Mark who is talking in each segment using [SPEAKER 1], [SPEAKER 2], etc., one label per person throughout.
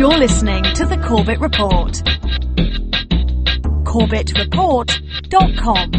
[SPEAKER 1] You're listening to the Corbett Report. CorbettReport.com.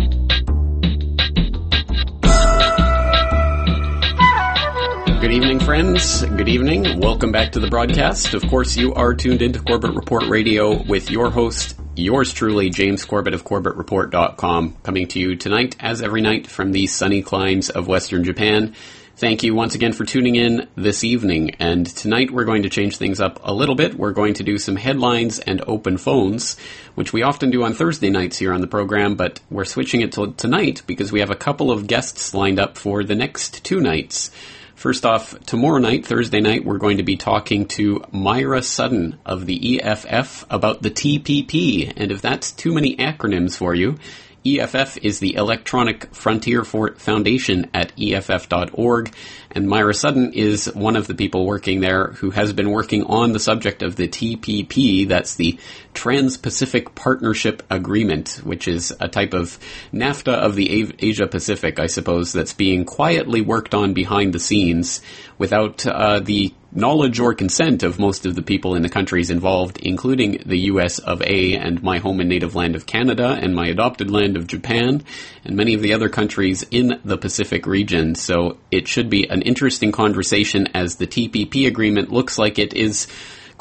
[SPEAKER 2] Good evening, friends. Good evening. Welcome back to the broadcast. Of course, you are tuned into Corbett Report Radio with your host, yours truly, James Corbett of CorbettReport.com, coming to you tonight, as every night, from the sunny climes of Western Japan. Thank you once again for tuning in this evening. And tonight we're going to change things up a little bit. We're going to do some headlines and open phones, which we often do on Thursday nights here on the program, but we're switching it to tonight because we have a couple of guests lined up for the next two nights. First off, tomorrow night, Thursday night, we're going to be talking to Maira Sutton of the EFF about the TPP. And if that's too many acronyms for you, EFF is the Electronic Frontier Foundation at EFF.org, and Maira Sutton is one of the people working there who has been working on the subject of the TPP, that's the Trans-Pacific Partnership Agreement, which is a type of NAFTA of the Asia Pacific, I suppose, that's being quietly worked on behind the scenes without uh, the knowledge or consent of most of the people in the countries involved, including the US of A and my home and native land of Canada and my adopted land of Japan and many of the other countries in the Pacific region. So it should be an interesting conversation as the TPP agreement looks like it is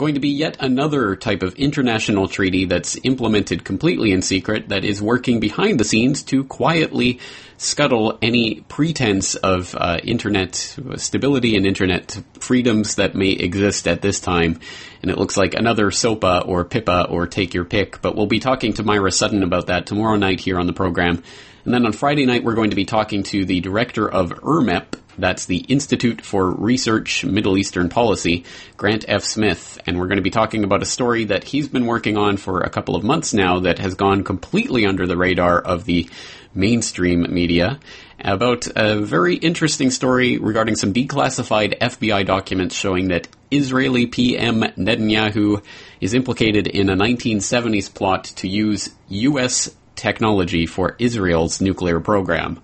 [SPEAKER 2] going to be yet another type of international treaty that's implemented completely in secret that is working behind the scenes to quietly scuttle any pretense of uh, internet stability and internet freedoms that may exist at this time. And it looks like another SOPA or PIPA or take your pick. But we'll be talking to Maira Sutton about that tomorrow night here on the program. And then on Friday night, we're going to be talking to the director of IRMEP, that's the Institute for Research Middle Eastern Policy, Grant F. Smith. And we're going to be talking about a story that he's been working on for a couple of months now that has gone completely under the radar of the mainstream media about a very interesting story regarding some declassified FBI documents showing that Israeli PM Netanyahu is implicated in a 1970s plot to use U.S. technology for Israel's nuclear program.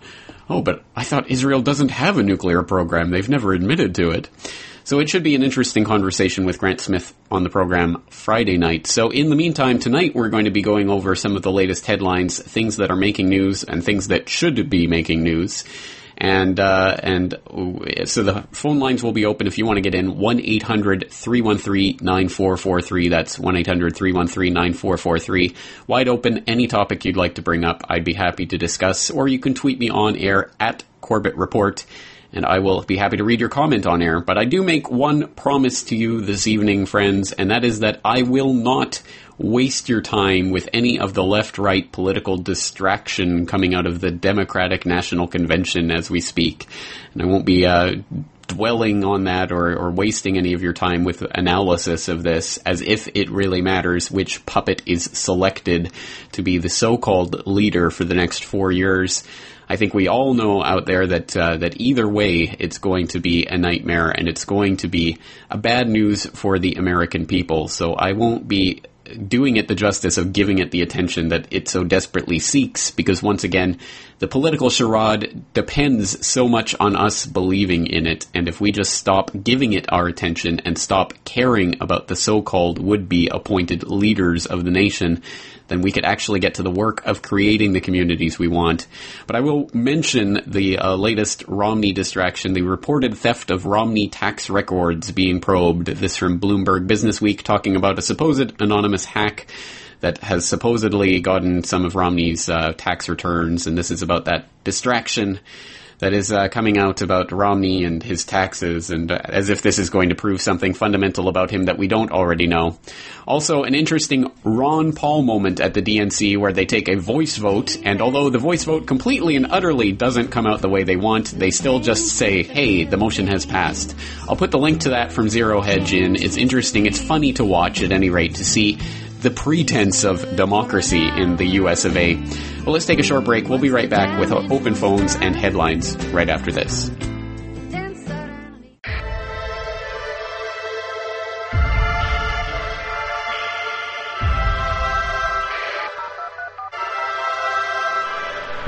[SPEAKER 2] Oh, but I thought Israel doesn't have a nuclear program. They've never admitted to it. So it should be an interesting conversation with Grant Smith on the program Friday night. So in the meantime, tonight we're going to be going over some of the latest headlines, things that are making news, and things that should be making news. And, uh, and so the phone lines will be open if you want to get in. 1-800-313-9443. That's 1-800-313-9443. Wide open. Any topic you'd like to bring up, I'd be happy to discuss. Or you can tweet me on air at Corbett Report and I will be happy to read your comment on air. But I do make one promise to you this evening, friends, and that is that I will not waste your time with any of the left right political distraction coming out of the Democratic National Convention as we speak. And I won't be uh, dwelling on that or, or wasting any of your time with analysis of this as if it really matters which puppet is selected to be the so-called leader for the next four years. I think we all know out there that uh, that either way, it's going to be a nightmare, and it's going to be a bad news for the American people. So I won't be doing it the justice of giving it the attention that it so desperately seeks, because once again, the political charade depends so much on us believing in it, and if we just stop giving it our attention and stop caring about the so-called would-be appointed leaders of the nation, then we could actually get to the work of creating the communities we want. But I will mention the uh, latest Romney distraction, the reported theft of Romney tax records being probed. This from Bloomberg Business Week talking about a supposed anonymous hack that has supposedly gotten some of Romney's uh, tax returns, and this is about that distraction that is uh, coming out about Romney and his taxes, and uh, as if this is going to prove something fundamental about him that we don't already know. Also, an interesting Ron Paul moment at the DNC where they take a voice vote, and although the voice vote completely and utterly doesn't come out the way they want, they still just say, hey, the motion has passed. I'll put the link to that from Zero Hedge in. It's interesting. It's funny to watch at any rate to see the pretense of democracy in the US of A. Well, let's take a short break. We'll be right back with open phones and headlines right after this.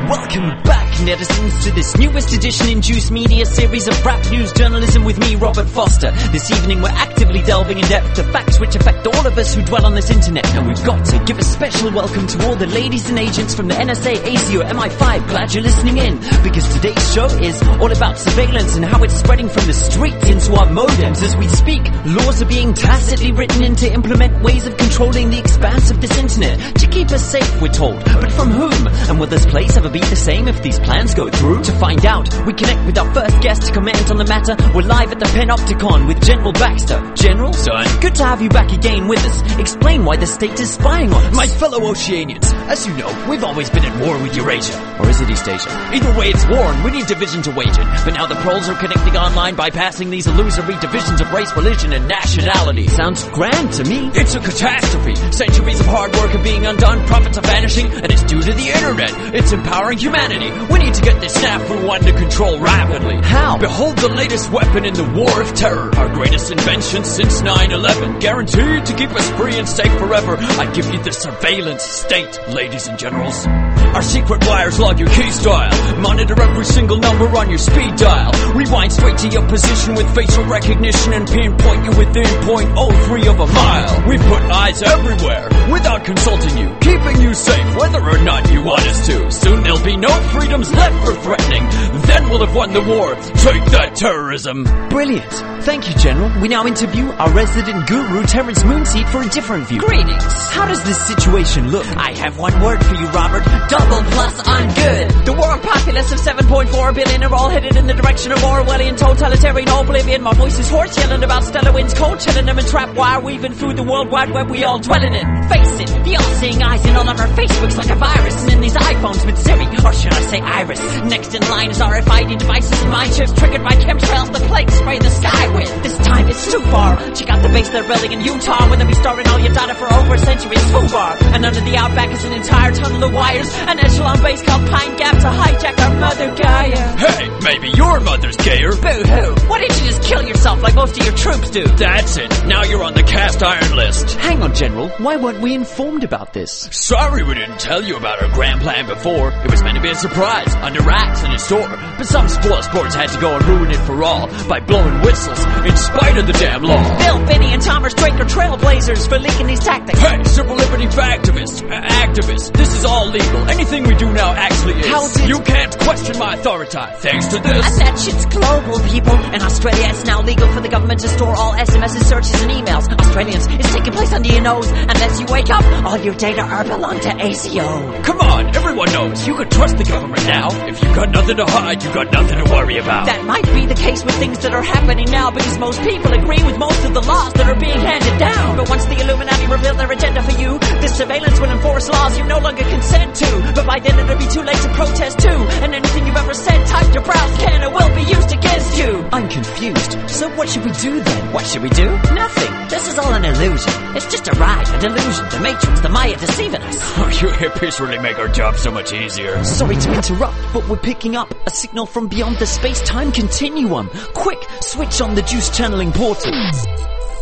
[SPEAKER 3] Welcome back netizens, to this newest edition in Juice Media series of rap news journalism with me, Robert Foster. This evening we're actively delving in depth to facts which affect all of us who dwell on this internet. And we've got to give a special welcome to all the ladies and agents from the NSA, ASIO, MI5. Glad you're listening in, because today's show is all about surveillance and how it's spreading from the streets into our modems. As we speak, laws are being tacitly written in to implement ways of controlling the expanse of this internet. To keep us safe, we're told. But from whom? And will this place ever be the same if these plans go through? To find out, we connect with our first guest to comment on the matter. We're live at the Panopticon with General Baxter. General?
[SPEAKER 4] Son.
[SPEAKER 3] Good to have you back again with us. Explain why the state is spying on us.
[SPEAKER 4] My fellow Oceanians, as you know, we've always been at war with Eurasia. Or is it East Asia? Either way, it's war and we need division to wage it. But now the proles are connecting online bypassing these illusory divisions of race, religion, and nationality.
[SPEAKER 3] Sounds grand to me.
[SPEAKER 4] It's a catastrophe. Centuries of hard work are being undone, profits are vanishing, and it's due to the internet. It's empowering humanity. We need to get this snafu to control rapidly.
[SPEAKER 3] How?
[SPEAKER 4] Behold the latest weapon in the war of terror. Our greatest invention since 9-11. Guaranteed to keep us free and safe forever. I give you the surveillance state, ladies and generals. Our secret wires log your key style. Monitor every single number on your speed dial. Rewind straight to your position with facial recognition and pinpoint you within 0.03 of a mile. We put eyes everywhere without consulting you, keeping you safe whether or not you want us to. Soon there'll be no freedoms left for threatening. Then we'll have won the war. Take that terrorism.
[SPEAKER 3] Brilliant. Thank you, General. We now interview our resident guru, Terrence Moonseed, for a different view.
[SPEAKER 5] Greetings.
[SPEAKER 3] How does this situation look?
[SPEAKER 5] I have one word for you, Robert. Double plus on good. The world populace of 7.4 billion are all headed in the direction of Orwellian totalitarian oblivion. My voice is hoarse, yelling about stellar winds, cold chilling them and trap wire weaving through the world wide web we all dwelling in. Face it, the all-seeing eyes in all of our Facebooks like a virus, and in these iPhones with Siri, or should I say Iris. Next in line is RFID devices mind chips triggered by chemtrails. The plague spray the sky with. This time it's too far. Check out the base they're building in Utah, where they'll be storing all your data for over a century. It's too far. And under the outback is an entire tunnel of wires, an echelon base called Pine Gap to hijack our mother Gaia.
[SPEAKER 4] Hey, maybe your mother's gayer.
[SPEAKER 5] Boo-hoo. Why didn't you just kill yourself like most of your troops do?
[SPEAKER 4] That's it. Now you're on the cast iron list.
[SPEAKER 3] Hang on, General. Why weren't we informed about this?
[SPEAKER 4] Sorry we didn't tell you about our grand plan before. It was meant to be a surprise, under wraps in a store. But some spoil sports had to go and ruin it for all by blowing whistles in spite of the damn law.
[SPEAKER 5] Bill Binney and Thomas Drake are trailblazers for leaking these tactics.
[SPEAKER 4] Hey, civil liberty activists, uh, activists, this is all legal. Anything we do now actually is.
[SPEAKER 3] How did-
[SPEAKER 4] You can't question my authority. Thanks to
[SPEAKER 5] And
[SPEAKER 4] this.
[SPEAKER 5] that shit's global, people. In Australia, it's now legal for the government to store all SMSs, searches, and emails. Australians, it's taking place under your nose. Unless you wake up, all your data are belong to ASIO.
[SPEAKER 4] Come on, everyone knows you can trust the government now. If you got nothing to hide, you got nothing to worry about.
[SPEAKER 5] That might be the case with things that are happening now because most people agree with most of the laws that are being handed down. But once the Illuminati reveal their agenda for you, this surveillance will enforce laws you no longer consent to. But by then it'll be too late to protest too. And anything you've ever said tied to browse can or will be used against you.
[SPEAKER 3] I'm confused. So what should we do then?
[SPEAKER 5] What should we do? Nothing. This is all an illusion. It's just a ride, a delusion, the Matrix, the Maya deceiving us.
[SPEAKER 4] Oh, you hippies really make our job so much easier.
[SPEAKER 3] Sorry to interrupt, but we're picking up a signal from beyond the space-time continuum. Quick, switch on the juice channeling portal.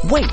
[SPEAKER 3] Wait,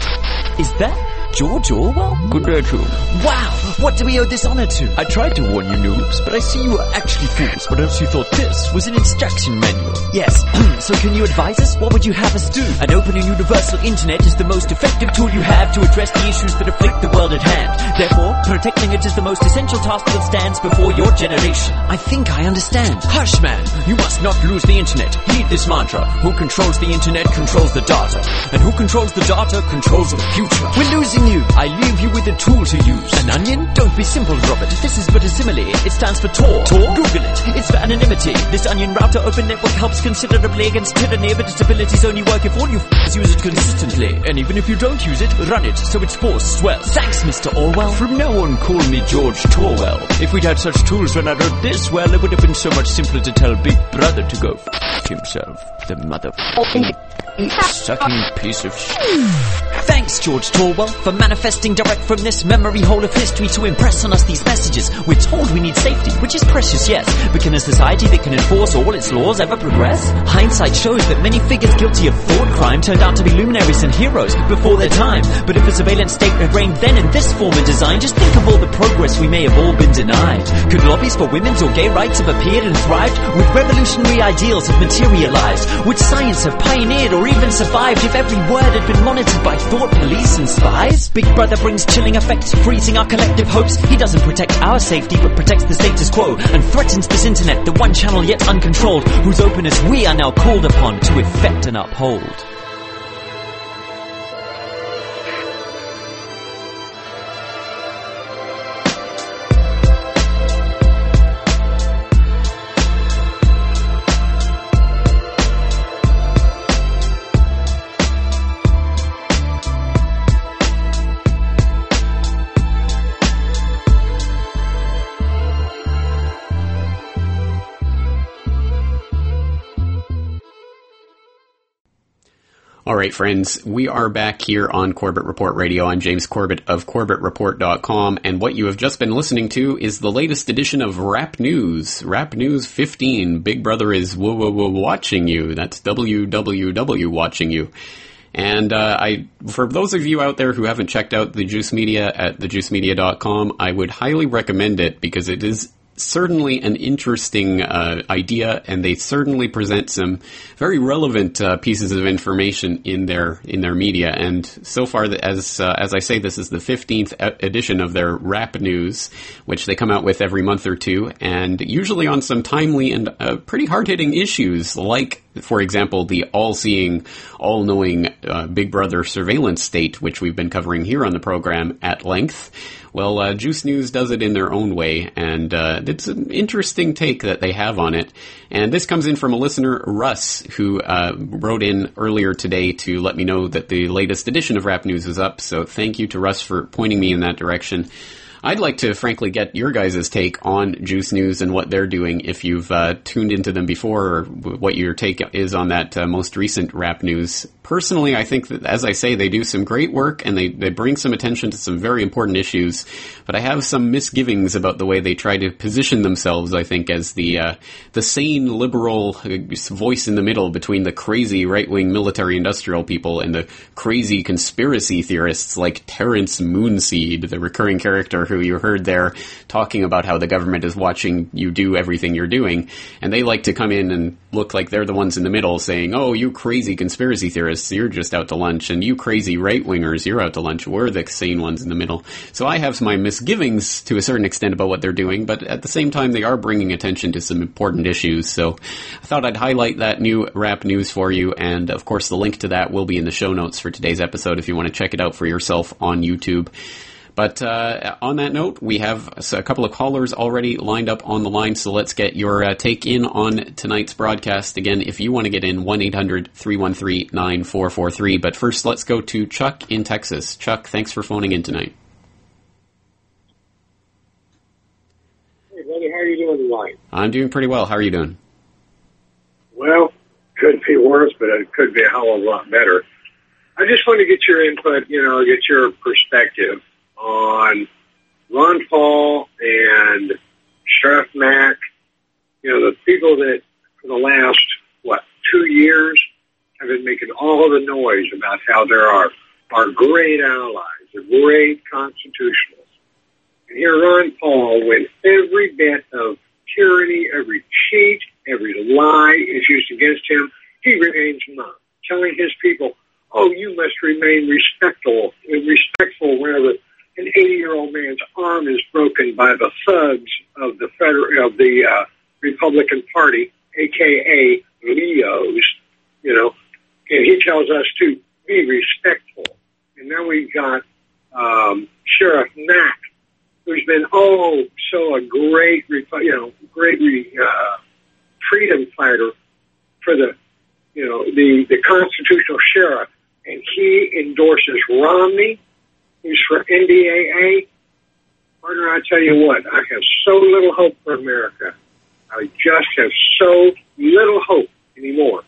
[SPEAKER 3] is that George Orwell?
[SPEAKER 6] Good day to you.
[SPEAKER 3] Wow, what do we owe this honor to?
[SPEAKER 6] I tried to warn you noobs, but I see you are actually fools. But else you thought this was an instruction manual.
[SPEAKER 3] Yes, so can you advise us? What would you have us do?
[SPEAKER 6] An open and universal internet is the most effective tool you have to address the issues that afflict the world at hand. Therefore, protecting it is the most essential task that stands before your generation.
[SPEAKER 3] I think I understand.
[SPEAKER 6] Hush, man. You must not lose the internet. Heed this mantra. Who controls the internet controls the data. And who controls the data controls the future.
[SPEAKER 3] We're losing you.
[SPEAKER 6] I leave you with a tool to use.
[SPEAKER 3] An onion?
[SPEAKER 6] Don't be simple, Robert. This is but a simile. It stands for Tor.
[SPEAKER 3] Tor?
[SPEAKER 6] Google it. It's for anonymity. This onion router open network helps considerably against tyranny, but its abilities only work if all you f***ers use it consistently. And even if you don't use it, run it so its force swells.
[SPEAKER 3] Thanks, Mr. Orwell.
[SPEAKER 6] From now on, call me George Torwell. If we'd had such tools when I wrote this, well, it would have been so much simpler to tell Big Brother to go f*** himself. The mother sucking piece of.
[SPEAKER 3] Thanks, George Torwell, for manifesting direct from this memory hole of history to impress on us these messages. We're told we need safety, which is precious, yes. But can a society that can enforce all its laws ever progress? Hindsight shows that many figures guilty of thought crime turned out to be luminaries and heroes before their time. But if a surveillance state had reigned then in this form and design, just think of all the progress we may have all been denied. Could lobbies for women's or gay rights have appeared and thrived? Would revolutionary ideals have materialized? Would science have pioneered or even survived if every word had been monitored by thought police and spies? Big Brother brings chilling effects, freezing our collective hopes. He doesn't protect our safety, but protects the status quo and threatens this internet, the one channel yet uncontrolled, whose openness we are now called upon to effect and uphold.
[SPEAKER 2] All right, friends, we are back here on Corbett Report Radio. I'm James Corbett of CorbettReport.com, and what you have just been listening to is the latest edition of Rap News. Rap News 15. Big Brother is whoa, whoa, watching you. That's WWW watching you. And uh, I, for those of you out there who haven't checked out the Juice Media at thejuicemedia.com, I would highly recommend it because it is certainly an interesting uh, idea, and they certainly present some very relevant uh, pieces of information in their in their media. And so far, as uh, as I say, this is the fifteenth edition of their Rap News, which they come out with every month or two, and usually on some timely and uh, pretty hard hitting issues, like for example, the all-seeing, all-knowing uh, Big Brother surveillance state, which we've been covering here on the program at length. Well, uh, Juice News does it in their own way, and uh, it's an interesting take that they have on it. And this comes in from a listener, Russ, who uh, wrote in earlier today to let me know that the latest edition of Rap News is up. So thank you to Russ for pointing me in that direction. I'd like to, frankly, get your guys' take on Juice News and what they're doing. If you've uh, tuned into them before, or what your take is on that uh, most recent rap news. Personally, I think that, as I say, they do some great work and they, they bring some attention to some very important issues. But I have some misgivings about the way they try to position themselves. I think as the uh, the sane liberal uh, voice in the middle between the crazy right wing military industrial people and the crazy conspiracy theorists like Terrence Moonseed, the recurring character you heard there talking about how the government is watching you do everything you're doing. And they like to come in and look like they're the ones in the middle saying, oh, you crazy conspiracy theorists, you're just out to lunch. And you crazy right wingers, you're out to lunch. We're the sane ones in the middle. So I have my misgivings to a certain extent about what they're doing, but at the same time, they are bringing attention to some important issues. So I thought I'd highlight that new rap news for you. And of course, the link to that will be in the show notes for today's episode if you want to check it out for yourself on YouTube. But uh, on that note, we have a couple of callers already lined up on the line, so let's get your uh, take in on tonight's broadcast. Again, if you want to get in, 1 800 313 9443. But first, let's go to Chuck in Texas. Chuck, thanks for phoning in tonight.
[SPEAKER 7] Hey, buddy, how are you doing tonight?
[SPEAKER 2] I'm doing pretty well. How are you doing?
[SPEAKER 7] Well, could be worse, but it could be a hell of a lot better. I just want to get your input, you know, get your perspective on Ron Paul and Sheriff Mack, you know, the people that for the last, what, two years have been making all the noise about how there are, are great allies, are great constitutionalists. And here Ron Paul, when every bit of tyranny, every cheat, every lie is used against him, he remains mum, telling his people, oh, you must remain respectful, respectful whenever an 80 year old man's arm is broken by the thugs of the federal of the uh, Republican Party, aka Leos, you know, and he tells us to be respectful. And then we've got um, Sheriff Mack, who's been oh so a great, you know, great uh, freedom fighter for the, you know, the the constitutional sheriff, and he endorses Romney He's for NDAA. Partner, I tell you what, I have so little hope for America. I just have so little hope anymore.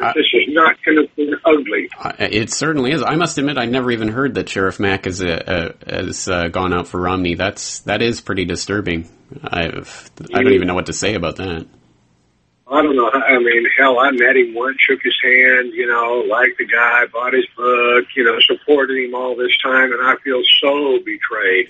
[SPEAKER 7] Uh, this is not going to be ugly.
[SPEAKER 2] Uh, it certainly is. I must admit, I never even heard that Sheriff Mack has, uh, has uh, gone out for Romney. That's that is pretty disturbing. I've I don't even know what to say about that.
[SPEAKER 7] I don't know. I mean, hell, I met him once, shook his hand, you know, liked the guy, bought his book, you know, supported him all this time, and I feel so betrayed.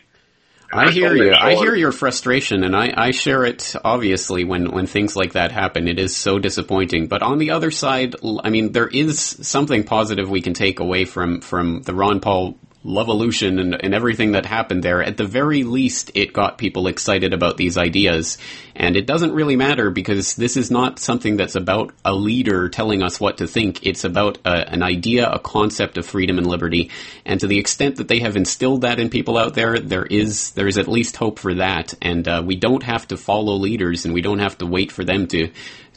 [SPEAKER 2] I hear you. I hear your frustration, and I, I share it. Obviously, when when things like that happen, it is so disappointing. But on the other side, I mean, there is something positive we can take away from from the Ron Paul Levolution and, and everything that happened there, at the very least, it got people excited about these ideas. And it doesn't really matter because this is not something that's about a leader telling us what to think. It's about a, an idea, a concept of freedom and liberty. And to the extent that they have instilled that in people out there, there is there is at least hope for that. And uh, we don't have to follow leaders, and we don't have to wait for them to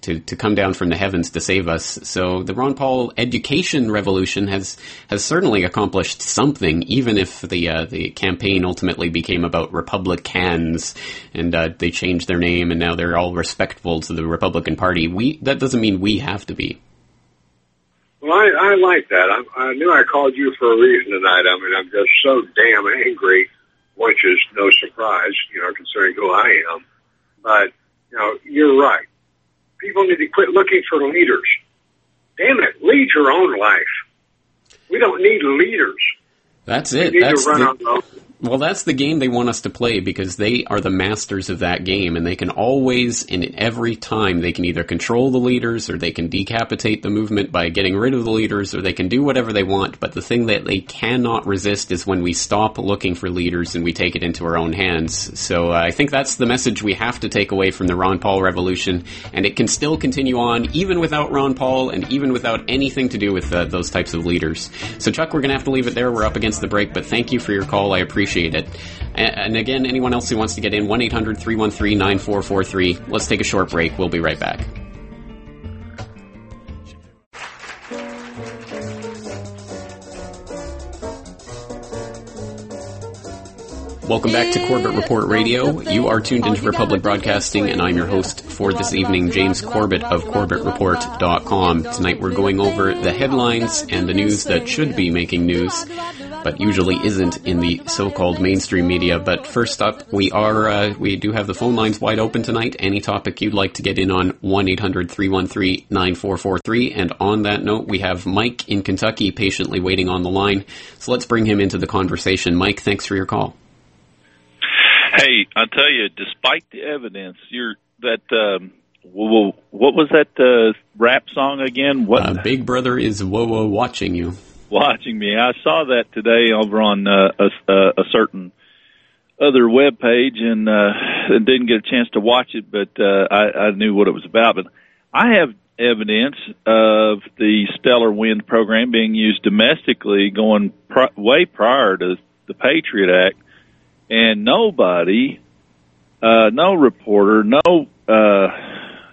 [SPEAKER 2] to, to come down from the heavens to save us. So the Ron Paul education revolution has has certainly accomplished something, even if the uh, the campaign ultimately became about Republicans and uh, they changed their name and now they're all respectful to the Republican Party. We that doesn't mean we have to be.
[SPEAKER 7] Well, I, I like that. I, I knew I called you for a reason tonight. I mean, I'm just so damn angry, which is no surprise, you know, considering who I am. But you know, you're right people need to quit looking for leaders. Damn it, lead your own life. We don't need leaders.
[SPEAKER 2] That's it.
[SPEAKER 7] We need
[SPEAKER 2] That's
[SPEAKER 7] to run
[SPEAKER 2] the. Well, that's the game they want us to play because they are the masters of that game, and they can always, in every time, they can either control the leaders or they can decapitate the movement by getting rid of the leaders, or they can do whatever they want. But the thing that they cannot resist is when we stop looking for leaders and we take it into our own hands. So uh, I think that's the message we have to take away from the Ron Paul revolution, and it can still continue on even without Ron Paul and even without anything to do with uh, those types of leaders. So Chuck, we're going to have to leave it there. We're up against the break, but thank you for your call. I appreciate appreciate it. And again, anyone else who wants to get in, 1 800 313 9443. Let's take a short break. We'll be right back. Welcome back to Corbett Report Radio. You are tuned into Republic Broadcasting, and I'm your host for this evening, James Corbett of CorbettReport.com. Tonight we're going over the headlines and the news that should be making news, but usually isn't in the so-called mainstream media. But first up, we are uh, we do have the phone lines wide open tonight. Any topic you'd like to get in on, one 9443 And on that note, we have Mike in Kentucky patiently waiting on the line. So let's bring him into the conversation. Mike, thanks for your call.
[SPEAKER 8] Hey, I tell you, despite the evidence, you're that. Um, whoa, what was that uh, rap song again? What?
[SPEAKER 2] Uh, Big Brother is whoa whoa watching you.
[SPEAKER 8] Watching me. I saw that today over on uh, a, a certain other web page and uh, and didn't get a chance to watch it, but uh, I, I knew what it was about. But I have evidence of the Stellar Wind program being used domestically going pr- way prior to the Patriot Act and nobody, uh, no reporter, no, uh,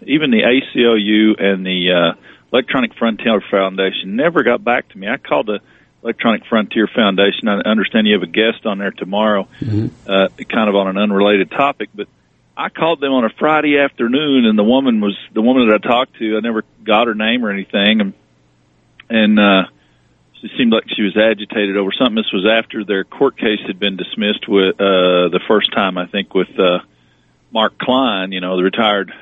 [SPEAKER 8] even the ACLU and the uh, Electronic Frontier Foundation never got back to me. I called the Electronic Frontier Foundation. I understand you have a guest on there tomorrow, mm-hmm. uh, kind of on an unrelated topic, but I called them on a Friday afternoon, and the woman was the woman that I talked to. I never got her name or anything, and and uh, it seemed like she was agitated over something. This was after their court case had been dismissed with uh, the first time, I think, with uh, Mark Klein, you know, the retired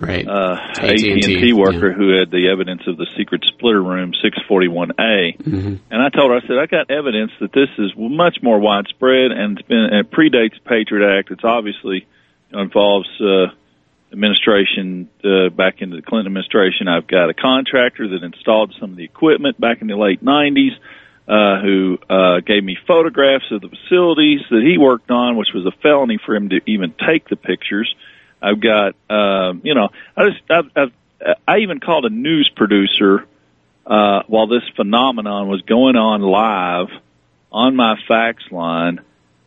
[SPEAKER 2] right.
[SPEAKER 8] uh, AT&T, worker
[SPEAKER 2] yeah.
[SPEAKER 8] who had the evidence of the secret splitter room 641A. Mm-hmm. And I told her, I said, I got evidence that this is much more widespread and it's been it predates Patriot Act. It's obviously you know, involves uh, administration uh, back into the Clinton administration. I've got a contractor that installed some of the equipment back in the late 90s. Uh, who uh, gave me photographs of the facilities that he worked on, which was a felony for him to even take the pictures. I've got, um, you know, I just, I've, I've, I even called a news producer uh, while this phenomenon was going on live on my fax line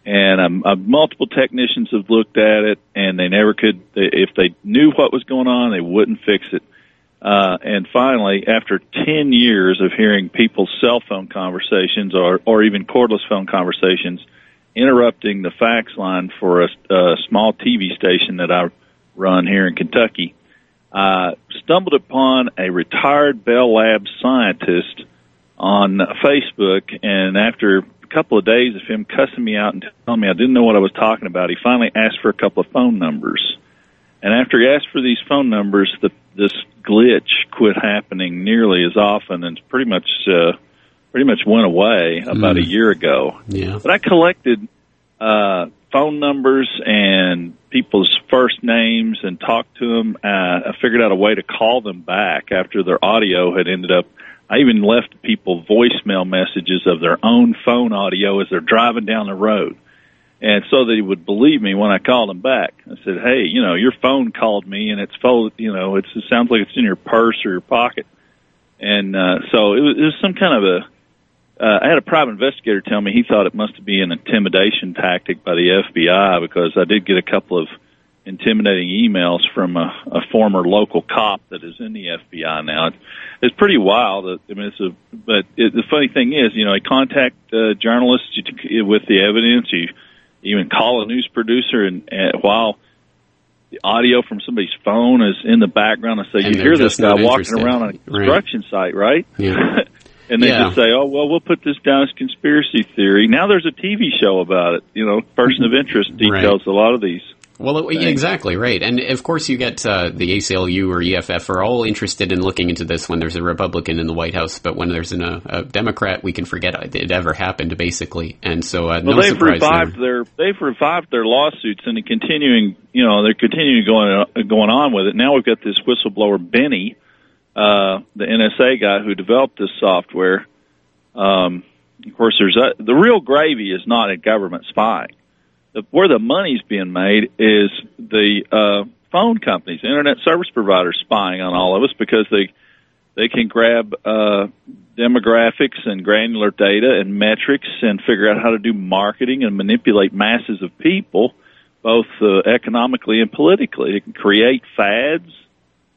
[SPEAKER 8] and um, uh, multiple technicians have looked at it, and they never could. They, if they knew what was going on, they wouldn't fix it. Uh, and finally, after 10 years of hearing people's cell phone conversations or, or even cordless phone conversations interrupting the fax line for a, a small TV station that I run here in Kentucky, I stumbled upon a retired Bell Labs scientist on Facebook, and after couple of days of him cussing me out and telling me I didn't know what I was talking about, he finally asked for a couple of phone numbers. And after he asked for these phone numbers, the, this glitch quit happening nearly as often, and pretty much uh, pretty much went away about mm. a year ago.
[SPEAKER 2] Yeah.
[SPEAKER 8] But I collected uh, phone numbers and people's first names and talked to them. Uh, I figured out a way to call them back after their audio had ended up. I even left people voicemail messages of their own phone audio as they're driving down the road. And so they would believe me when I called them back. I said, "Hey, you know, your phone called me, and it's phone, you know, it's, it sounds like it's in your purse or your pocket." And uh, so it was, it was some kind of a uh, I had a private investigator tell me he thought it must be an intimidation tactic by the FBI because I did get a couple of intimidating emails from a, a former local cop that is in the FBI now. It's, it's pretty wild. I mean, it's a, but it, the funny thing is, you know, I contact uh, journalists with the evidence. You even call a news producer, and, and while the audio from somebody's phone is in the background, I say,
[SPEAKER 2] and
[SPEAKER 8] you hear this guy walking around on a construction right. site, right?
[SPEAKER 2] Yeah.
[SPEAKER 8] and they
[SPEAKER 2] yeah.
[SPEAKER 8] just say, "Oh, well, we'll put this down as conspiracy theory." Now there's a TV show about it. You know, person of interest details right. a lot of these.
[SPEAKER 2] Well, it, exactly right, and of course you get uh, the ACLU or EFF are all interested in looking into this when there's a Republican in the White House, but when there's an, a, a Democrat, we can forget it ever happened, basically. And so, uh,
[SPEAKER 8] well,
[SPEAKER 2] no
[SPEAKER 8] they've revived
[SPEAKER 2] there.
[SPEAKER 8] their they've revived their lawsuits and continuing, you know, they're continuing going uh, going on with it. Now we've got this whistleblower Binney, uh, the NSA guy who developed this software um, of course, there's a, the real gravy is not in government spying. The, where the money's being made is the uh, phone companies, internet service providers spying on all of us because they they can grab uh, demographics and granular data and metrics and figure out how to do marketing and manipulate masses of people, both uh, economically and politically. They can create fads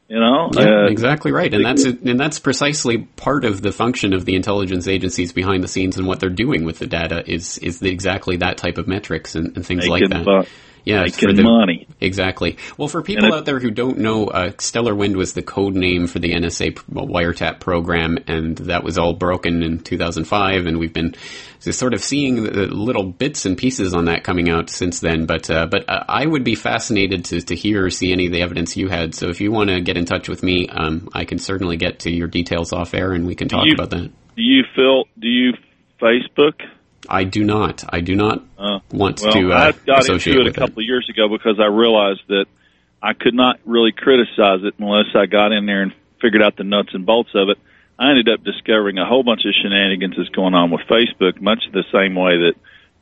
[SPEAKER 8] you know,
[SPEAKER 2] yeah, uh, exactly right, and that's and that's precisely part of the function of the intelligence agencies behind the scenes and what they're doing with the data is is the, exactly that type of metrics and, and things like that.
[SPEAKER 8] Yeah, for the, money.
[SPEAKER 2] Exactly. Well, for people it, out there who don't know, uh, Stellar Wind was the code name for the NSA wiretap program, and that was all broken in 2005, and we've been sort of seeing the little bits and pieces on that coming out since then. But uh, but uh, I would be fascinated to, to hear or see any of the evidence you had. So if you want to get in touch with me, um, I can certainly get to your details off air, and we can talk
[SPEAKER 8] you,
[SPEAKER 2] about that.
[SPEAKER 8] Do you feel? Do you Facebook?
[SPEAKER 2] I do not. I do not uh, want
[SPEAKER 8] well,
[SPEAKER 2] to. Uh,
[SPEAKER 8] I got into
[SPEAKER 2] it
[SPEAKER 8] a couple of years ago because I realized that I could not really criticize it unless I got in there and figured out the nuts and bolts of it. I ended up discovering a whole bunch of shenanigans that's going on with Facebook, much the same way that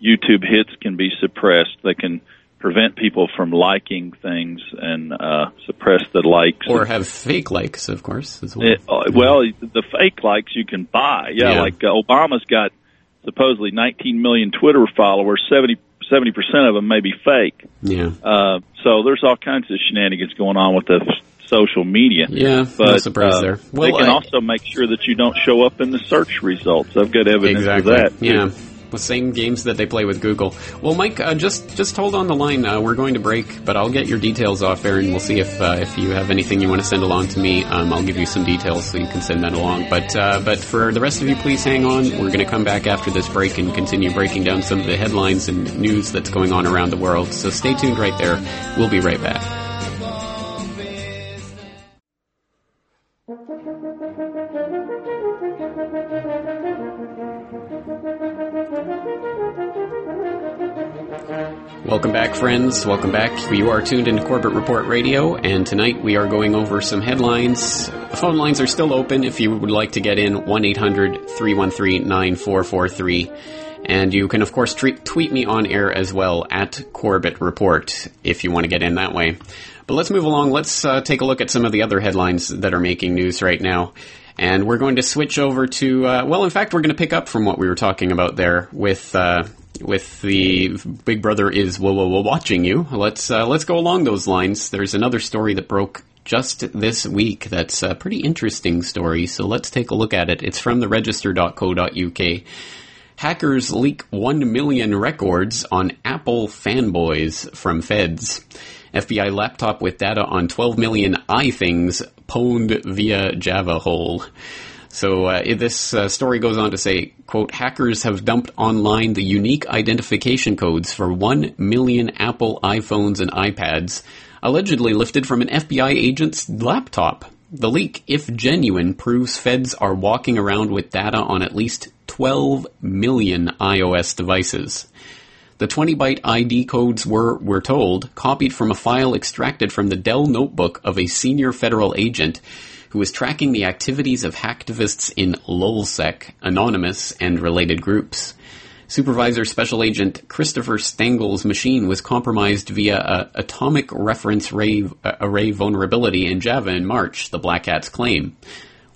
[SPEAKER 8] YouTube hits can be suppressed. They can prevent people from liking things and uh, suppress the likes.
[SPEAKER 2] Or have fake likes, of course, as well.
[SPEAKER 8] It, uh, well, the fake likes you can buy. Yeah, yeah. like uh, Obama's got supposedly 19 million Twitter followers, 70 percent of them may be fake.
[SPEAKER 2] Yeah.
[SPEAKER 8] Uh, so there's all kinds of shenanigans going on with the social media.
[SPEAKER 2] Yeah,
[SPEAKER 8] but
[SPEAKER 2] no surprise uh, there.
[SPEAKER 8] Well, they can I, also make sure that you don't show up in the search results. I've got evidence
[SPEAKER 2] exactly.
[SPEAKER 8] of that. Too.
[SPEAKER 2] Yeah the same games that they play with Google. Well, Mike, uh, just just hold on the line. Uh, we're going to break, but I'll get your details off there, and we'll see if uh, if you have anything you want to send along to me. Um, I'll give you some details so you can send that along. But uh, but for the rest of you, please hang on. We're going to come back after this break and continue breaking down some of the headlines and news that's going on around the world. So stay tuned right there. We'll be right back. Welcome back, friends. Welcome back. You are tuned into Corbett Report Radio, and tonight we are going over some headlines. The phone lines are still open if you would like to get in 1 800 313 9443. And you can, of course, tweet me on air as well at Corbett Report if you want to get in that way. But let's move along. Let's uh, take a look at some of the other headlines that are making news right now. And we're going to switch over to, uh, well, in fact, we're going to pick up from what we were talking about there with uh, with the Big Brother is whoa whoa watching you. Let's uh, let's go along those lines. There's another story that broke just this week. That's a pretty interesting story. So let's take a look at it. It's from the Register.co.uk. Hackers leak 1 million records on Apple fanboys from feds. FBI laptop with data on 12 million iThings pwned via Java hole. So uh, this uh, story goes on to say, quote, hackers have dumped online the unique identification codes for 1 million Apple iPhones and iPads, allegedly lifted from an FBI agent's laptop. The leak, if genuine, proves feds are walking around with data on at least 12 million iOS devices. The 20 byte ID codes were, we're told, copied from a file extracted from the Dell notebook of a senior federal agent who was tracking the activities of hacktivists in LulzSec, Anonymous, and related groups. Supervisor Special Agent Christopher Stangl's machine was compromised via a atomic reference array, uh, array vulnerability in Java in March, the Black Hats claim.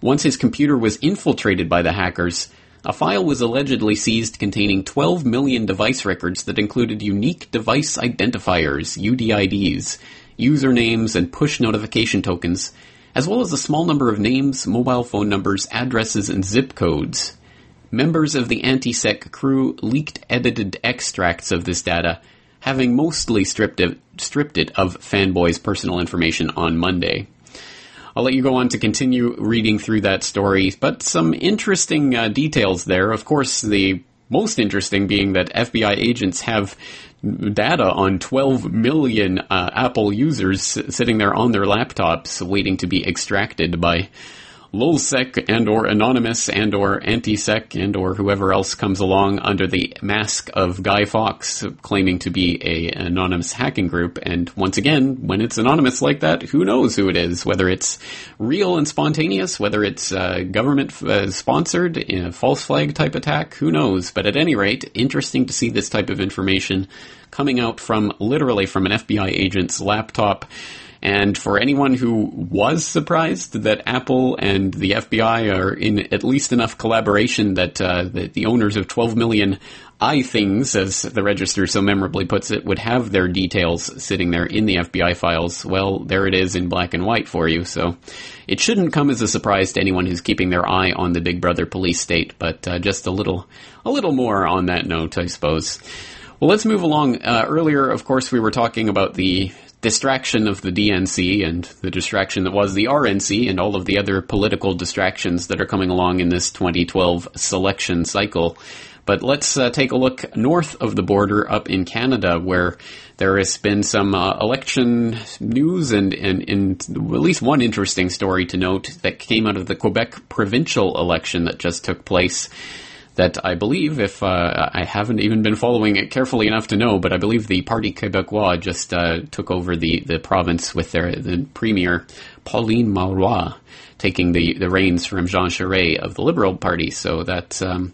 [SPEAKER 2] Once his computer was infiltrated by the hackers, a file was allegedly seized containing 12 million device records that included unique device identifiers, UDIDs, usernames, and push notification tokens, as well as a small number of names, mobile phone numbers, addresses, and zip codes. Members of the anti-sec crew leaked edited extracts of this data, having mostly stripped it, stripped it of fanboys' personal information on Monday. I'll let you go on to continue reading through that story, but some interesting uh, details there. Of course, the most interesting being that FBI agents have data on 12 million uh, Apple users sitting there on their laptops waiting to be extracted by LulzSec and or Anonymous and or AntiSec and or whoever else comes along under the mask of Guy Fawkes claiming to be a anonymous hacking group. And once again, when it's anonymous like that, who knows who it is? Whether it's real and spontaneous, whether it's uh, government uh, sponsored, a false flag type attack, who knows? But at any rate, interesting to see this type of information coming out from literally from an FBI agent's laptop. And for anyone who was surprised that Apple and the FBI are in at least enough collaboration that, uh, that the owners of 12 million I things, as the register so memorably puts it, would have their details sitting there in the FBI files, well, there it is in black and white for you. So it shouldn't come as a surprise to anyone who's keeping their eye on the Big Brother police state, but uh, just a little, a little more on that note, I suppose. Well, let's move along. Uh, earlier, of course, we were talking about the distraction of the DNC and the distraction that was the RNC and all of the other political distractions that are coming along in this 2012 selection cycle. But let's uh, take a look north of the border up in Canada where there has been some uh, election news and, and, and at least one interesting story to note that came out of the Quebec provincial election that just took place that I believe, if uh, I haven't even been following it carefully enough to know, but I believe the Parti Québécois just uh, took over the, the province with their the premier Pauline Marois taking the, the reins from Jean Charest of the Liberal Party. So that um,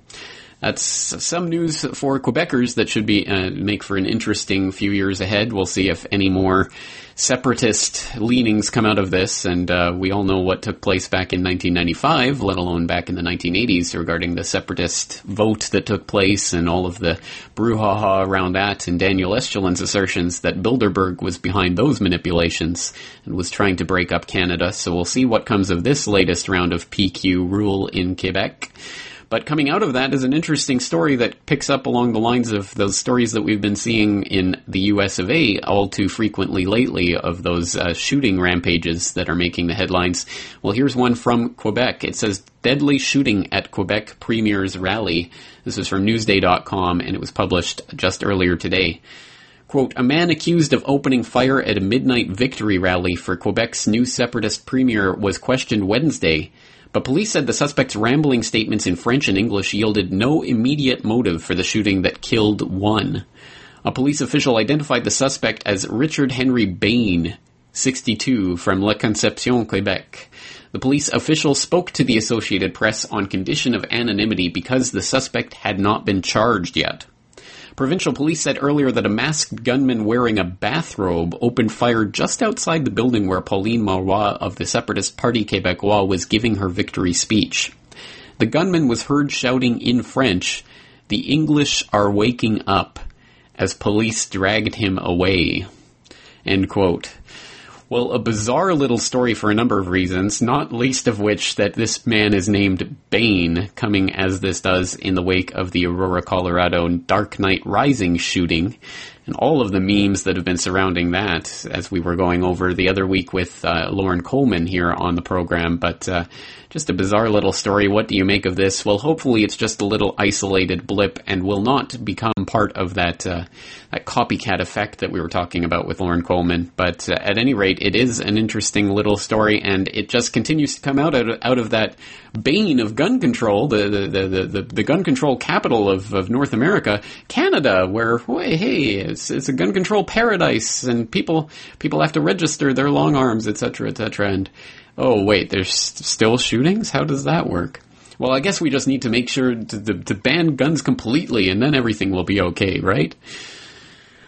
[SPEAKER 2] that's some news for Quebecers that should be uh, make for an interesting few years ahead. We'll see if any more separatist leanings come out of this, and uh, we all know what took place back in 1995, let alone back in the 1980s, regarding the separatist vote that took place and all of the brouhaha around that, and Daniel Estulin assertions that Bilderberg was behind those manipulations and was trying to break up Canada. So we'll see what comes of this latest round of PQ rule in Quebec. But coming out of that is an interesting story that picks up along the lines of those stories that we've been seeing in the US of A all too frequently lately of those uh, shooting rampages that are making the headlines. Well, here's one from Quebec. It says deadly shooting at Quebec Premier's rally. This is from Newsday.com and it was published just earlier today. Quote, a man accused of opening fire at a midnight victory rally for Quebec's new separatist premier was questioned Wednesday but police said the suspect's rambling statements in French and English yielded no immediate motive for the shooting that killed one. A police official identified the suspect as Richard Henry Bain, 62, from La Conception, Quebec. The police official spoke to the Associated Press on condition of anonymity because the suspect had not been charged yet. Provincial police said earlier that a masked gunman wearing a bathrobe opened fire just outside the building where Pauline Marois of the Separatist Parti Québécois was giving her victory speech. The gunman was heard shouting in French, The English are waking up, as police dragged him away. End quote. Well, a bizarre little story for a number of reasons, not least of which that this man is named Bain, coming as this does in the wake of the Aurora, Colorado Dark Knight Rising shooting. and all of the memes that have been surrounding that as we were going over the other week with uh, Loren Coleman here on the program. But uh, just a bizarre little story. What do you make of this? Well, hopefully it's just a little isolated blip and will not become part of that uh, that copycat effect that we were talking about with Loren Coleman. But uh, at any rate, it is an interesting little story, and it just continues to come out out of, out of that bane of gun control, the the, the, the, the gun control capital of, of North America, Canada, where hey, it's, it's a gun control paradise, and people people have to register their long arms, etc., etc., and oh wait, there's still shootings? How does that work? Well, I guess we just need to make sure to, to, to ban guns completely and then everything will be okay, right?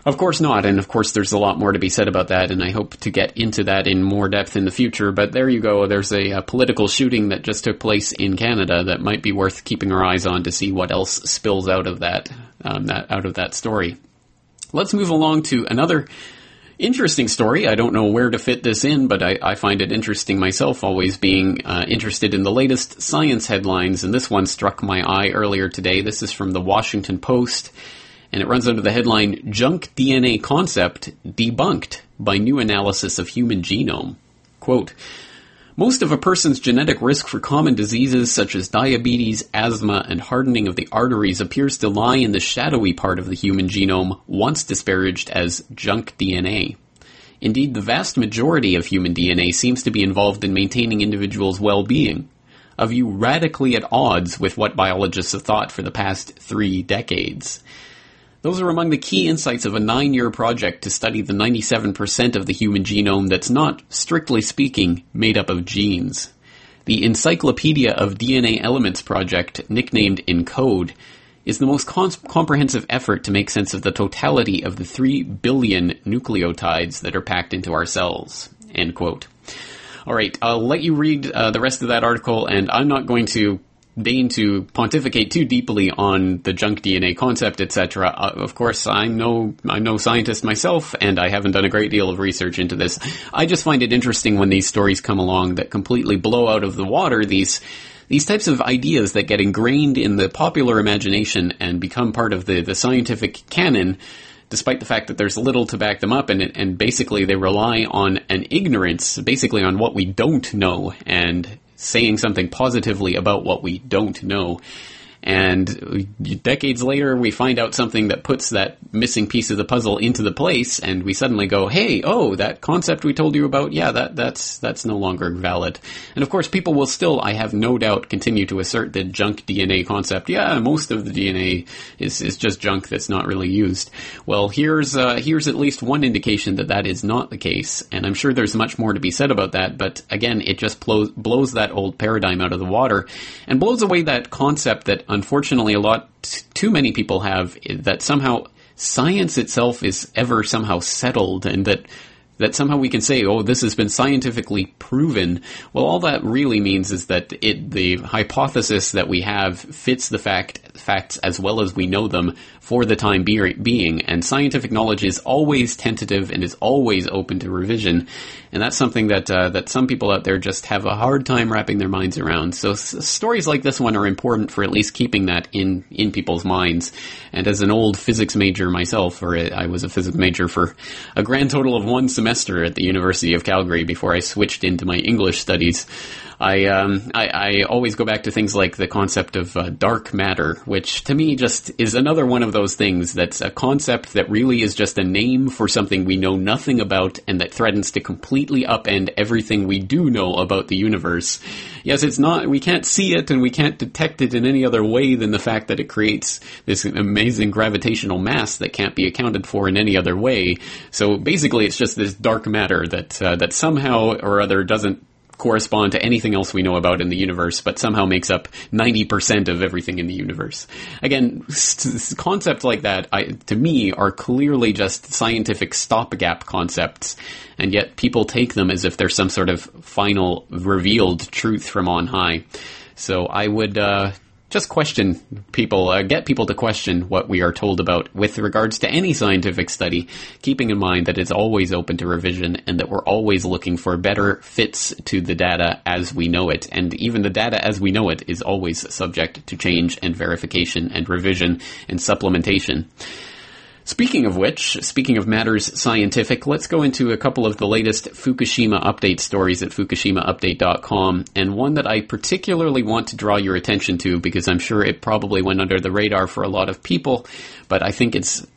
[SPEAKER 2] Of course not, and of course there's a lot more to be said about that, and I hope to get into that in more depth in the future. But there you go. There's a, a, political shooting that just took place in Canada that might be worth keeping our eyes on to see what else spills out of that, um, that out of that story. Let's move along to another interesting story. I don't know where to fit this in, but I, I find it interesting myself, always being uh, interested in the latest science headlines. And this one struck my eye earlier today. This is from the Washington Post, and it runs under the headline Junk DNA Concept Debunked by New Analysis of Human Genome. Quote, most of a person's genetic risk for common diseases such as diabetes, asthma, and hardening of the arteries appears to lie in the shadowy part of the human genome, once disparaged as junk DNA. Indeed, the vast majority of human DNA seems to be involved in maintaining individuals' well-being, a view radically at odds with what biologists have thought for the past three decades. Those are among the key insights of a nine year project to study the 97% of the human genome that's not, strictly speaking, made up of genes. The Encyclopedia of DNA Elements project, nicknamed ENCODE, is the most comprehensive effort to make sense of the totality of the 3 billion nucleotides that are packed into our cells. End quote. All right, I'll let you read uh, the rest of that article, and I'm not going to deign to pontificate too deeply on the junk DNA concept, etc. Uh, of course, I'm no I'm no scientist myself, and I haven't done a great deal of research into this. I just find it interesting when these stories come along that completely blow out of the water these these types of ideas that get ingrained in the popular imagination and become part of the, the scientific canon despite the fact that there's little to back them up, and and basically they rely on an ignorance, basically on what we don't know, and saying something positively about what we don't know. And decades later, we find out something that puts that missing piece of the puzzle into the place, and we suddenly go, "Hey, oh, that concept we told you about, yeah, that that's that's no longer valid." And of course, people will still, I have no doubt, continue to assert the junk DNA concept. Yeah, most of the DNA is is just junk that's not really used. Well, here's uh, here's at least one indication that that is not the case, and I'm sure there's much more to be said about that. But again, it just blows blows that old paradigm out of the water and blows away that concept that unfortunately a lot too many people have that somehow science itself is ever somehow settled and that that somehow we can say, oh, this has been scientifically proven. Well, all that really means is that it, the hypothesis that we have fits the fact, facts as well as we know them for the time be- being. And scientific knowledge is always tentative and is always open to revision. And that's something that, uh, that some people out there just have a hard time wrapping their minds around. So s- stories like this one are important for at least keeping that in, in people's minds. And as an old physics major myself, or I was a physics major for a grand total of one semester at the University of Calgary before I switched into my English studies. I, um, I, I always go back to things like the concept of uh, dark matter, which to me just is another one of those things that's a concept that really is just a name for something we know nothing about and that threatens to completely upend everything we do know about the universe. Yes, it's not, we can't see it and we can't detect it in any other way than the fact that it creates this amazing gravitational mass that can't be accounted for in any other way. So basically it's just this dark matter that, uh, that somehow or other doesn't correspond to anything else we know about in the universe, but somehow makes up 90% of everything in the universe. Again, concepts like that, I, to me, are clearly just scientific stopgap concepts, and yet people take them as if they're some sort of final revealed truth from on high. So I would uh, just question people, uh, get people to question what we are told about with regards to any scientific study, keeping in mind that it's always open to revision and that we're always looking for better fits to the data as we know it. And even the data as we know it is always subject to change and verification and revision and supplementation. Speaking of which, speaking of matters scientific, let's go into a couple of the latest Fukushima update stories at fukushimaupdate.com, and one that I particularly want to draw your attention to because I'm sure it probably went under the radar for a lot of people, but I think it's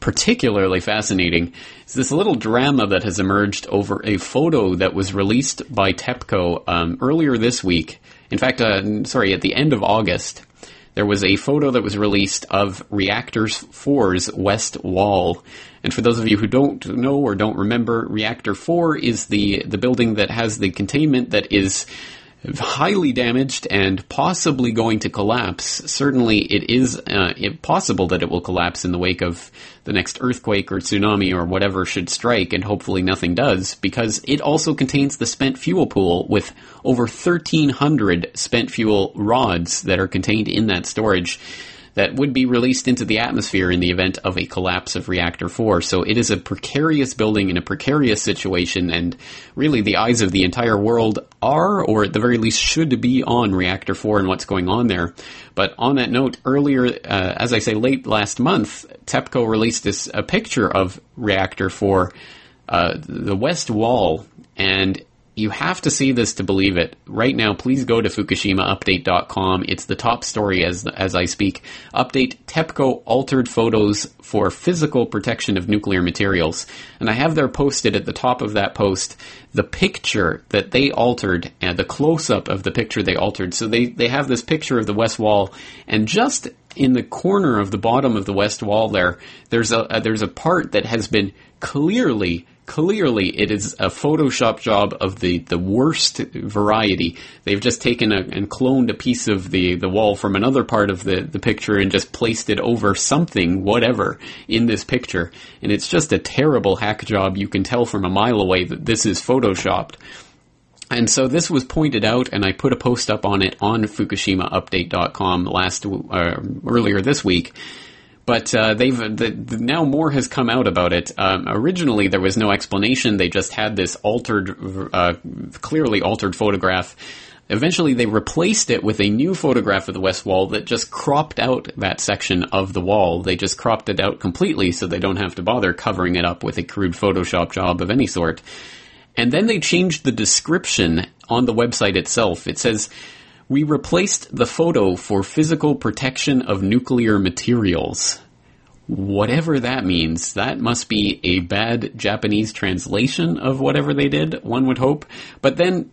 [SPEAKER 2] particularly fascinating is this little drama that has emerged over a photo that was released by TEPCO um, earlier this week. In fact, uh, sorry, at the end of August there was a photo that was released of Reactor 4's west wall. And for those of you who don't know or don't remember, Reactor 4 is the, the building that has the containment that is highly damaged and possibly going to collapse. Certainly, it is uh, possible that it will collapse in the wake of the next earthquake or tsunami or whatever should strike, and hopefully nothing does, because it also contains the spent fuel pool with over 1,300 spent fuel rods that are contained in that storage that would be released into the atmosphere in the event of a collapse of reactor 4. So it is a precarious building in a precarious situation and really the eyes of the entire world are, or at the very least should be on reactor 4 and what's going on there. But on that note, earlier, uh, as I say, late last month, TEPCO released this, a picture of reactor 4, uh, the west wall, and you have to see this to believe it. Right now, please go to FukushimaUpdate.com. It's the top story as as I speak. Update TEPCO altered photos for physical protection of nuclear materials. And I have there posted at the top of that post the picture that they altered and the close up of the picture they altered. So they, they have this picture of the west wall and just in the corner of the bottom of the west wall there, there's a, a there's a part that has been clearly clearly it is a Photoshop job of the, the worst variety. They've just taken a, and cloned a piece of the, the wall from another part of the, the picture and just placed it over something, whatever, in this picture. And it's just a terrible hack job. You can tell from a mile away that this is Photoshopped. And so this was pointed out, and I put a post up on it on FukushimaUpdate.com last uh, earlier this week but uh, they've the, the, now more has come out about it. Um, originally, there was no explanation; they just had this altered, uh, clearly altered photograph. Eventually, they replaced it with a new photograph of the west wall that just cropped out that section of the wall. They just cropped it out completely, so they don't have to bother covering it up with a crude Photoshop job of any sort. And then they changed the description on the website itself. It says we replaced the photo for physical protection of nuclear materials. Whatever that means, that must be a bad Japanese translation of whatever they did, one would hope. But then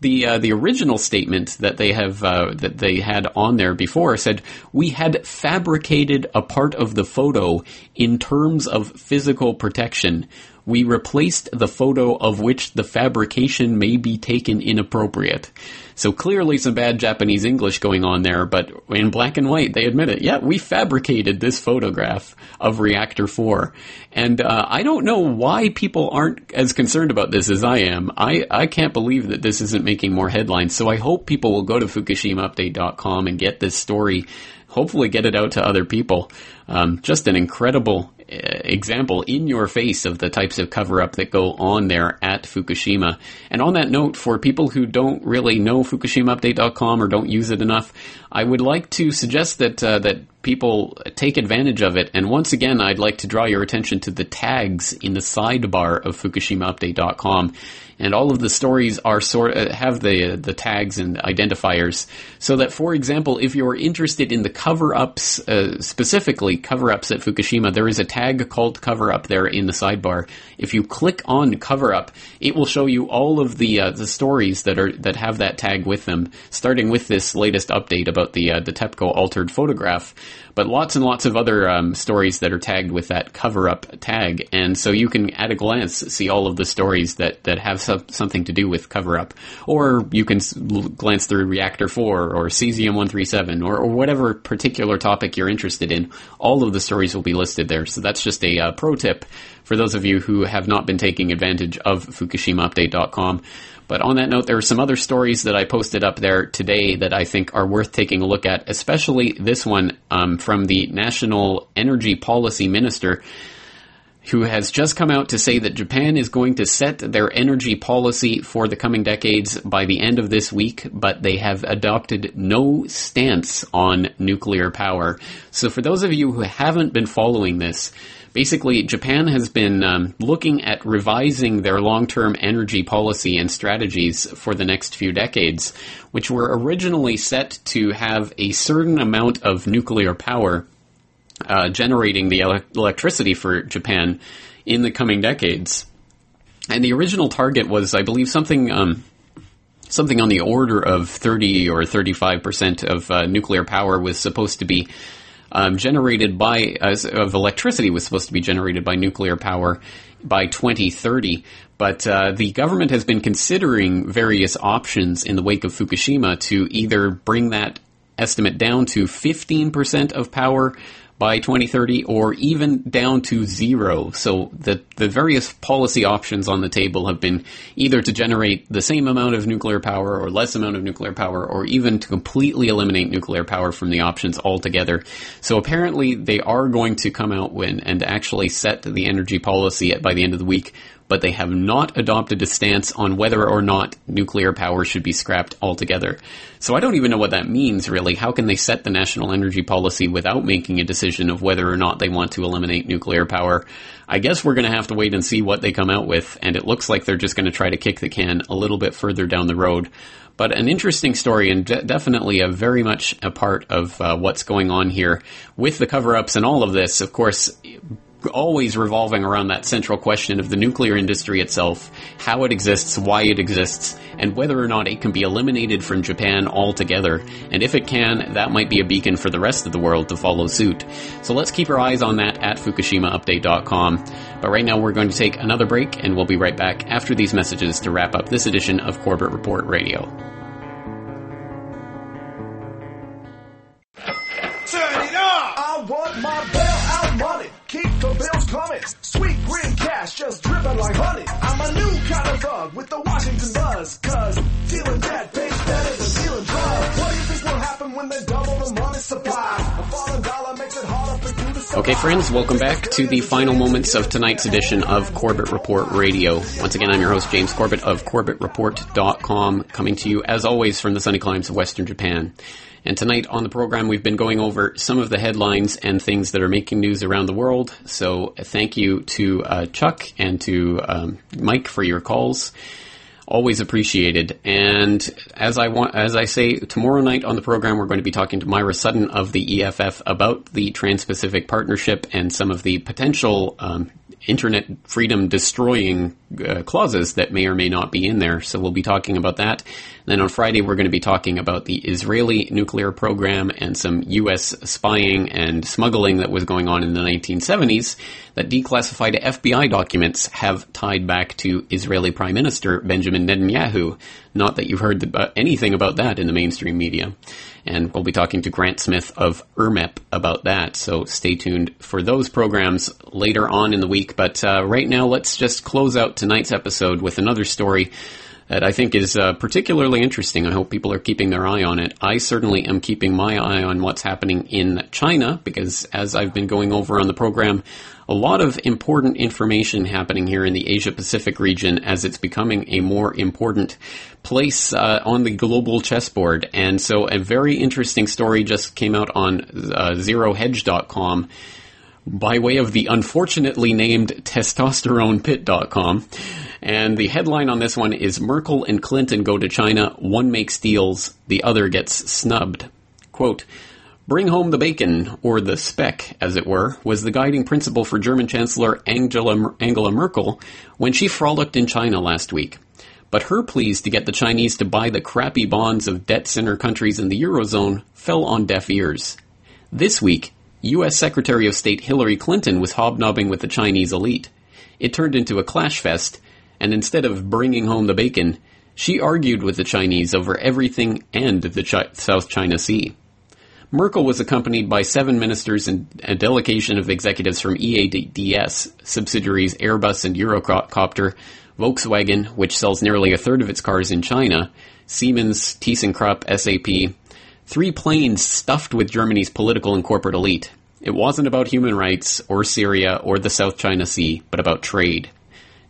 [SPEAKER 2] the uh, the original statement that they have uh, that they had on there before said we had fabricated a part of the photo in terms of physical protection we replaced the photo of which the fabrication may be taken inappropriate. So clearly some bad Japanese English going on there, but in black and white, they admit it. Yeah, we fabricated this photograph of Reactor 4. And uh, I don't know why people aren't as concerned about this as I am. I, I can't believe that this isn't making more headlines. So I hope people will go to FukushimaUpdate.com and get this story hopefully get it out to other people. Um, just an incredible example in your face of the types of cover up that go on there at Fukushima. And on that note, for people who don't really know FukushimaUpdate.com or don't use it enough, I would like to suggest that uh, that people take advantage of it. And once again, I'd like to draw your attention to the tags in the sidebar of FukushimaUpdate.com and all of the stories are sort uh, have the the tags and identifiers so that for example if you're interested in the cover ups uh, specifically cover ups at Fukushima there is a tag called cover up there in the sidebar. If you click on cover up it will show you all of the uh, the stories that are that have that tag with them starting with this latest update about the uh, the TEPCO altered photograph but lots and lots of other um, stories that are tagged with that cover up tag. And so you can, at a glance, see all of the stories that, that have something to do with cover up. Or you can s- glance through Reactor 4 or Cesium 137 or, or, whatever particular topic you're interested in. All of the stories will be listed there. So that's just a uh, pro tip for those of you who have not been taking advantage of FukushimaUpdate.com. But on that note, there are some other stories that I posted up there today that I think are worth taking a look at, especially this one um, from the National Energy Policy Minister. who has just come out to say that Japan is going to set their energy policy for the coming decades by the end of this week, but they have adopted no stance on nuclear power. So for those of you who haven't been following this, basically Japan has been um, looking at revising their long-term energy policy and strategies for the next few decades, which were originally set to have a certain amount of nuclear power uh, generating the ele- electricity for Japan in the coming decades. And the original target was, I believe, something um, something on the order of 30 or 35 percent of uh, nuclear power was supposed to be um, generated by uh, of electricity was supposed to be generated by nuclear power by 2030. But uh, the government has been considering various options in the wake of Fukushima to either bring that estimate down to 15% of power by 2030 or even down to zero. So the, the various policy options on the table have been either to generate the same amount of nuclear power or less amount of nuclear power or even to completely eliminate nuclear power from the options altogether. So apparently they are going to come out when and actually set the energy policy by the end of the week but they have not adopted a stance on whether or not nuclear power should be scrapped altogether. So I don't even know what that means really. How can they set the national energy policy without making a decision of whether or not they want to eliminate nuclear power? I guess we're going to have to wait and see what they come out with, and it looks like they're just going to try to kick the can a little bit further down the road. But an interesting story and de- definitely a very much a part of uh, what's going on here with the cover-ups and all of this. Of course, always revolving around that central question of the nuclear industry itself, how it exists, why it exists, and whether or not it can be eliminated from Japan altogether. And if it can, that might be a beacon for the rest of the world to follow suit. So let's keep our eyes on that at FukushimaUpdate.com. But right now we're going to take another break and we'll be right back after these messages to wrap up this edition of Corbett Report Radio.
[SPEAKER 9] The. Sweet green cash just dripping like honey. I'm a new kind of thug with the Washington buzz. Cause dealing debt pays better than dealing drugs. What do you think will happen when they double the money supply? A falling dollar makes it harder for you to survive.
[SPEAKER 2] Okay, friends, welcome back to the final moments of tonight's edition of Corbett Report Radio. Once again, I'm your host, James Corbett of CorbettReport.com, coming to you, as always, from the sunny climes of Western Japan. And tonight on the program, we've been going over some of the headlines and things that are making news around the world. So thank you to uh, Chuck and to um, Mike for your calls. Always appreciated. And as I want, as I say, tomorrow night on the program, we're going to be talking to Maira Sutton of the EFF about the Trans-Pacific Partnership and some of the potential um, internet freedom destroying uh, clauses that may or may not be in there. So we'll be talking about that. And then on Friday, we're going to be talking about the Israeli nuclear program and some U.S. spying and smuggling that was going on in the 1970s that declassified FBI documents have tied back to Israeli Prime Minister Benjamin Netanyahu. Not that you've heard anything about that in the mainstream media. And we'll be talking to Grant Smith of IRmep about that. So stay tuned for those programs later on in the week. But uh, right now, let's just close out tonight's episode with another story that I think is uh, particularly interesting. I hope people are keeping their eye on it. I certainly am keeping my eye on what's happening in China because, as I've been going over on the program, a lot of important information happening here in the Asia Pacific region as it's becoming a more important place uh, on the global chessboard. And so, a very interesting story just came out on uh, ZeroHedge.com by way of the unfortunately named TestosteronePit.com. And the headline on this one is Merkel and Clinton go to China, one makes deals, the other gets snubbed. Quote, Bring home the bacon, or the speck, as it were, was the guiding principle for German Chancellor Angela, Angela Merkel when she frolicked in China last week. But her pleas to get the Chinese to buy the crappy bonds of debt center countries in the Eurozone fell on deaf ears. This week, U.S. Secretary of State Hillary Clinton was hobnobbing with the Chinese elite. It turned into a clash fest, and instead of bringing home the bacon, she argued with the Chinese over everything and the South China Sea. Merkel was accompanied by seven ministers and a delegation of executives from EADS subsidiaries Airbus and Eurocopter, Volkswagen, which sells nearly a third of its cars in China, Siemens, ThyssenKrupp, SAP, three planes stuffed with Germany's political and corporate elite. It wasn't about human rights, or Syria, or the South China Sea, but about trade.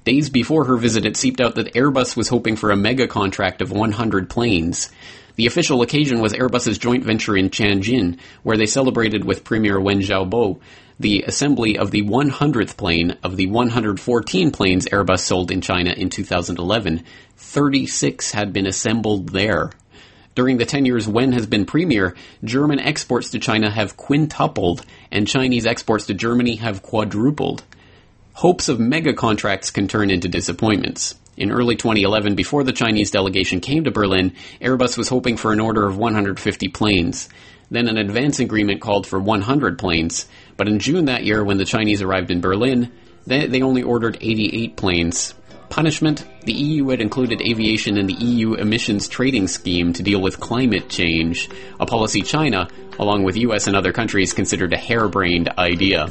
[SPEAKER 2] Days before her visit, it seeped out that Airbus was hoping for a mega contract of 100 planes. The official occasion was Airbus's joint venture in Tianjin, where they celebrated with Premier Wen Jiabao the assembly of the 100th plane of the 114 planes Airbus sold in China in 2011. 36 had been assembled there. During the 10 years Wen has been premier, German exports to China have quintupled, and Chinese exports to Germany have quadrupled. Hopes of mega contracts can turn into disappointments. In early 2011, before the Chinese delegation came to Berlin, Airbus was hoping for an order of 150 planes. Then an advance agreement called for 100 planes. But in June that year, when the Chinese arrived in Berlin, they, they only ordered 88 planes. Punishment the EU had included aviation in the EU emissions trading scheme to deal with climate change, a policy China, along with US and other countries, considered a harebrained idea.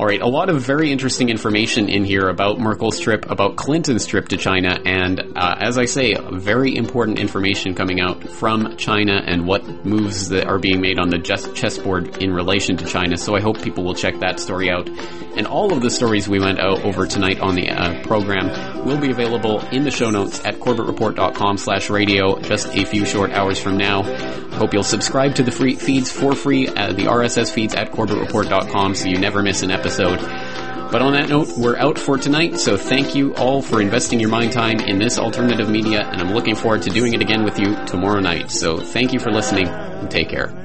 [SPEAKER 2] All right, a lot of very interesting information in here about Merkel's trip, about Clinton's trip to China, and uh, as I say, very important information coming out from China and what moves that are being made on the chessboard in relation to China. So I hope people will check that story out. And all of the stories we went out over tonight on the uh, program will be available in the show notes at corbettreport.com slash radio just a few short hours from now. Hope you'll subscribe to the free feeds for free, uh, the RSS feeds at corbettreport.com so you never miss an episode episode. But on that note, we're out for tonight, so thank you all for investing your mind time in this alternative media, and I'm looking forward to doing it again with you tomorrow night. So thank you for listening, and take care.